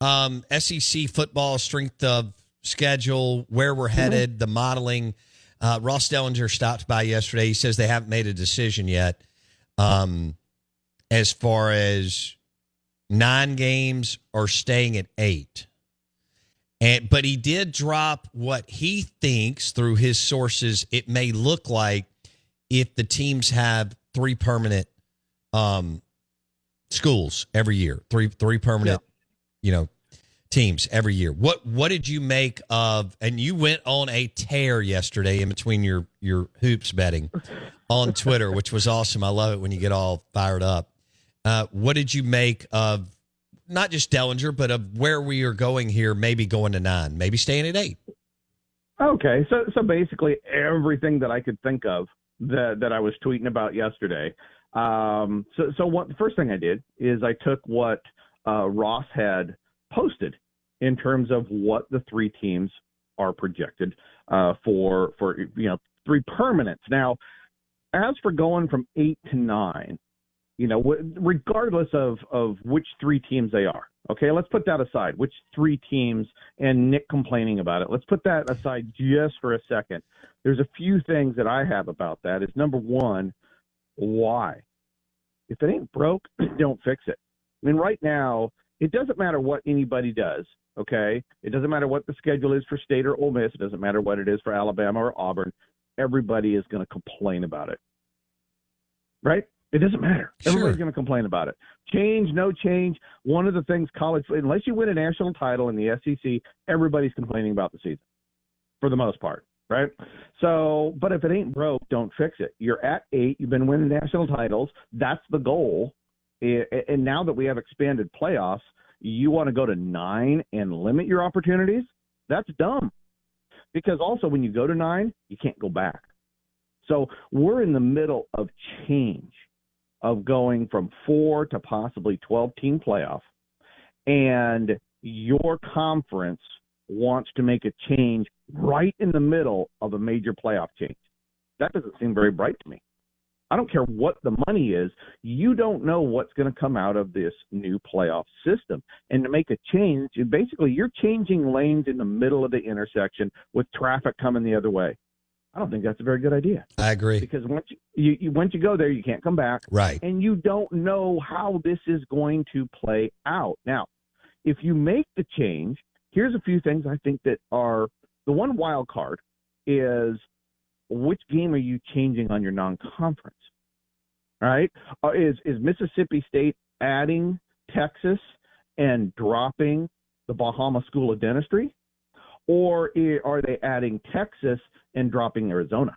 Um, SEC football strength of schedule, where we're headed, the modeling. Uh, Ross Dellenger stopped by yesterday. He says they haven't made a decision yet um, as far as nine games or staying at eight. And but he did drop what he thinks through his sources it may look like if the teams have three permanent um, schools every year, three three permanent, you know, teams every year. What what did you make of? And you went on a tear yesterday in between your your hoops betting on Twitter, which was awesome. I love it when you get all fired up. Uh, what did you make of not just Dellenger, but of where we are going here? Maybe going to nine, maybe staying at eight. Okay, so so basically everything that I could think of that that I was tweeting about yesterday. Um, so so what the first thing I did is I took what uh, Ross had posted in terms of what the three teams are projected uh, for for you know three permanents. Now, as for going from eight to nine, you know, regardless of of which three teams they are. Okay, let's put that aside. Which three teams and Nick complaining about it. Let's put that aside just for a second. There's a few things that I have about that. Is number one, why? If it ain't broke, don't fix it. I mean, right now, it doesn't matter what anybody does. Okay, it doesn't matter what the schedule is for State or Ole Miss. It doesn't matter what it is for Alabama or Auburn. Everybody is going to complain about it, right? It doesn't matter. Sure. Everybody's going to complain about it. Change, no change. One of the things college, unless you win a national title in the SEC, everybody's complaining about the season for the most part, right? So, but if it ain't broke, don't fix it. You're at eight. You've been winning national titles. That's the goal. Eh, and now that we have expanded playoffs, you want to go to nine and limit your opportunities? That's dumb. Because also, when you go to nine, you can't go back. So we're in the middle of change of going from four to possibly 12 team playoff. And your conference wants to make a change right in the middle of a major playoff change. That doesn't seem very bright to me. I don't care what the money is. You don't know what's going to come out of this new playoff system. And to make a change, basically, you're changing lanes in the middle of the intersection with traffic coming the other way. I don't think that's a very good idea. I agree. Because once you, you, you once you go there, you can't come back. Right. And you don't know how this is going to play out. Now, if you make the change, here's a few things I think that are the one wild card is which game are you changing on your non-conference? right? Uh, is is Mississippi State adding Texas and dropping the Bahama School of Dentistry, or are they adding Texas and dropping Arizona?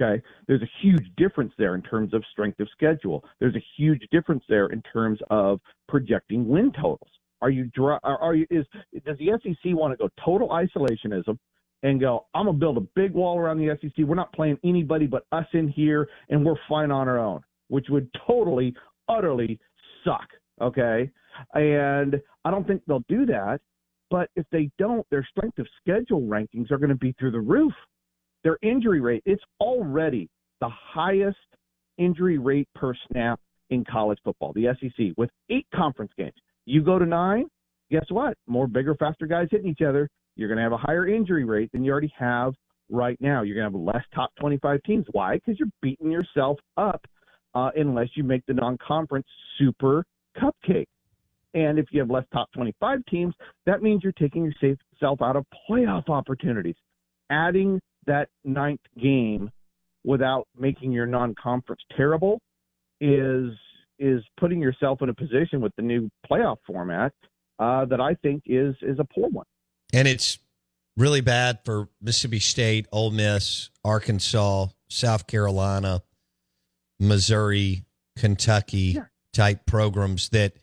Okay, there's a huge difference there in terms of strength of schedule. There's a huge difference there in terms of projecting win totals. Are you are you is does the SEC want to go total isolationism and go I'm gonna build a big wall around the SEC. We're not playing anybody but us in here, and we're fine on our own, which would totally utterly suck. Okay, and I don't think they'll do that. But if they don't, their strength of schedule rankings are going to be through the roof. Their injury rate, it's already the highest injury rate per snap in college football, the SEC, with eight conference games. You go to nine, guess what? More bigger, faster guys hitting each other. You're going to have a higher injury rate than you already have right now. You're going to have less top 25 teams. Why? Because you're beating yourself up uh, unless you make the non conference super cupcake. And if you have less top 25 teams, that means you're taking yourself out of playoff opportunities. Adding that ninth game without making your non conference terrible is is putting yourself in a position with the new playoff format uh, that I think is is a poor one. And it's really bad for Mississippi State, Ole Miss, Arkansas, South Carolina, Missouri, Kentucky yeah. type programs that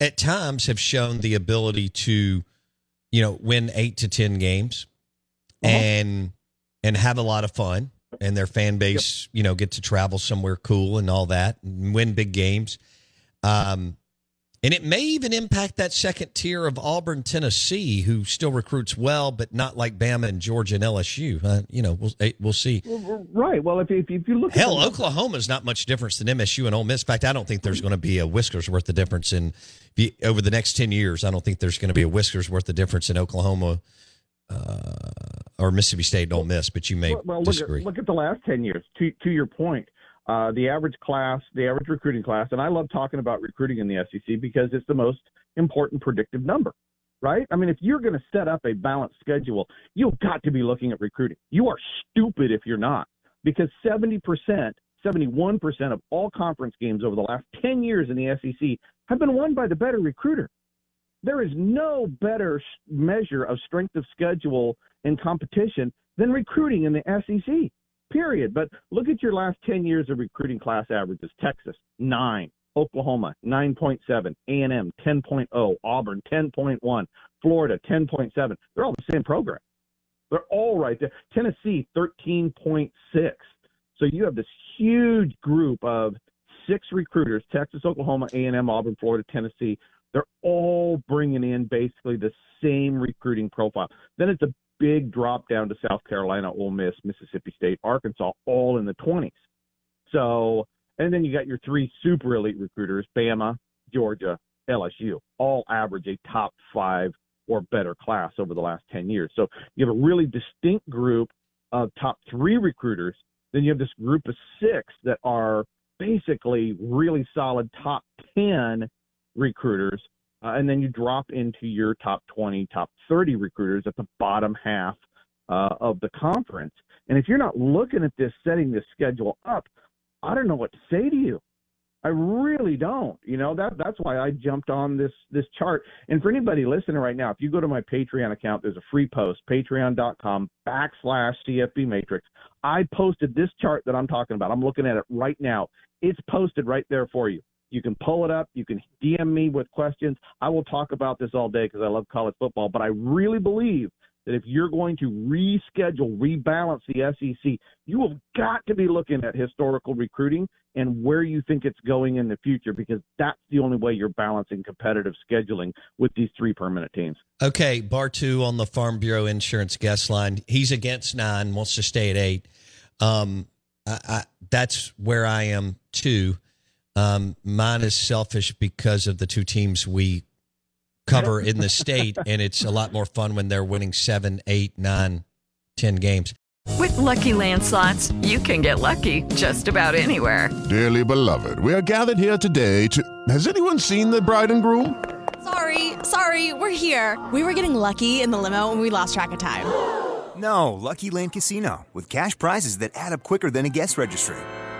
at times have shown the ability to, you know, win eight to ten games uh-huh. and and have a lot of fun and their fan base, yep. you know, get to travel somewhere cool and all that and win big games. Um, and it may even impact that second tier of Auburn, Tennessee, who still recruits well, but not like Bama and Georgia and LSU. Uh, you know, we'll eh, we'll see. Right. Well, if if, if you look, hell, Oklahoma is not much difference than MSU and Ole Miss. In fact, I don't think there's going to be a whiskers worth of difference in over the next ten years. I don't think there's going to be a whiskers worth of difference in Oklahoma or Mississippi State don't miss, but you may well, disagree. Look at, look at the last 10 years. To, to your point, uh, the average class, the average recruiting class, and I love talking about recruiting in the SEC because it's the most important predictive number, right? I mean, if you're going to set up a balanced schedule, you've got to be looking at recruiting. You are stupid if you're not, because 70%, 71% of all conference games over the last 10 years in the SEC have been won by the better recruiter. There is no better measure of strength of schedule and competition than recruiting in the SEC, period. But look at your last 10 years of recruiting class averages. Texas, 9. Oklahoma, 9.7. A&M, 10.0. Auburn, 10.1. Florida, 10.7. They're all the same program. They're all right there. Tennessee, 13.6. So you have this huge group of six recruiters, Texas, Oklahoma, A&M, Auburn, Florida, Tennessee, they're all bringing in basically the same recruiting profile. Then it's a big drop down to South Carolina, Ole Miss, Mississippi State, Arkansas, all in the 20s. So, and then you got your three super elite recruiters, Bama, Georgia, LSU, all average a top five or better class over the last 10 years. So you have a really distinct group of top three recruiters Then you have this group of six that are basically really solid top 10 recruiters. Uh, and then you drop into your top 20, top 30 recruiters at the bottom half uh, of the conference. And if you're not looking at this, setting this schedule up, I don't know what to say to you. I really don't. You know that that's why I jumped on this this chart. And for anybody listening right now, if you go to my Patreon account, there's a free post, patreon.com backslash CFB Matrix. I posted this chart that I'm talking about. I'm looking at it right now. It's posted right there for you. You can pull it up. You can DM me with questions. I will talk about this all day because I love college football. But I really believe that if you're going to reschedule, rebalance the SEC, you have got to be looking at historical recruiting and where you think it's going in the future because that's the only way you're balancing competitive scheduling with these three permanent teams. Okay, bar two on the Farm Bureau Insurance guest line. He's against nine, wants to stay at eight. Um, I, I, that's where I am too. Um, mine is selfish because of the two teams we cover in the state, and it's a lot more fun when they're winning seven, eight, nine, ten games. With Lucky Land slots, you can get lucky just about anywhere. Dearly beloved, we are gathered here today to. Has anyone seen the bride and groom? Sorry, sorry, we're here. We were getting lucky in the limo and we lost track of time. No, Lucky Land Casino, with cash prizes that add up quicker than a guest registry.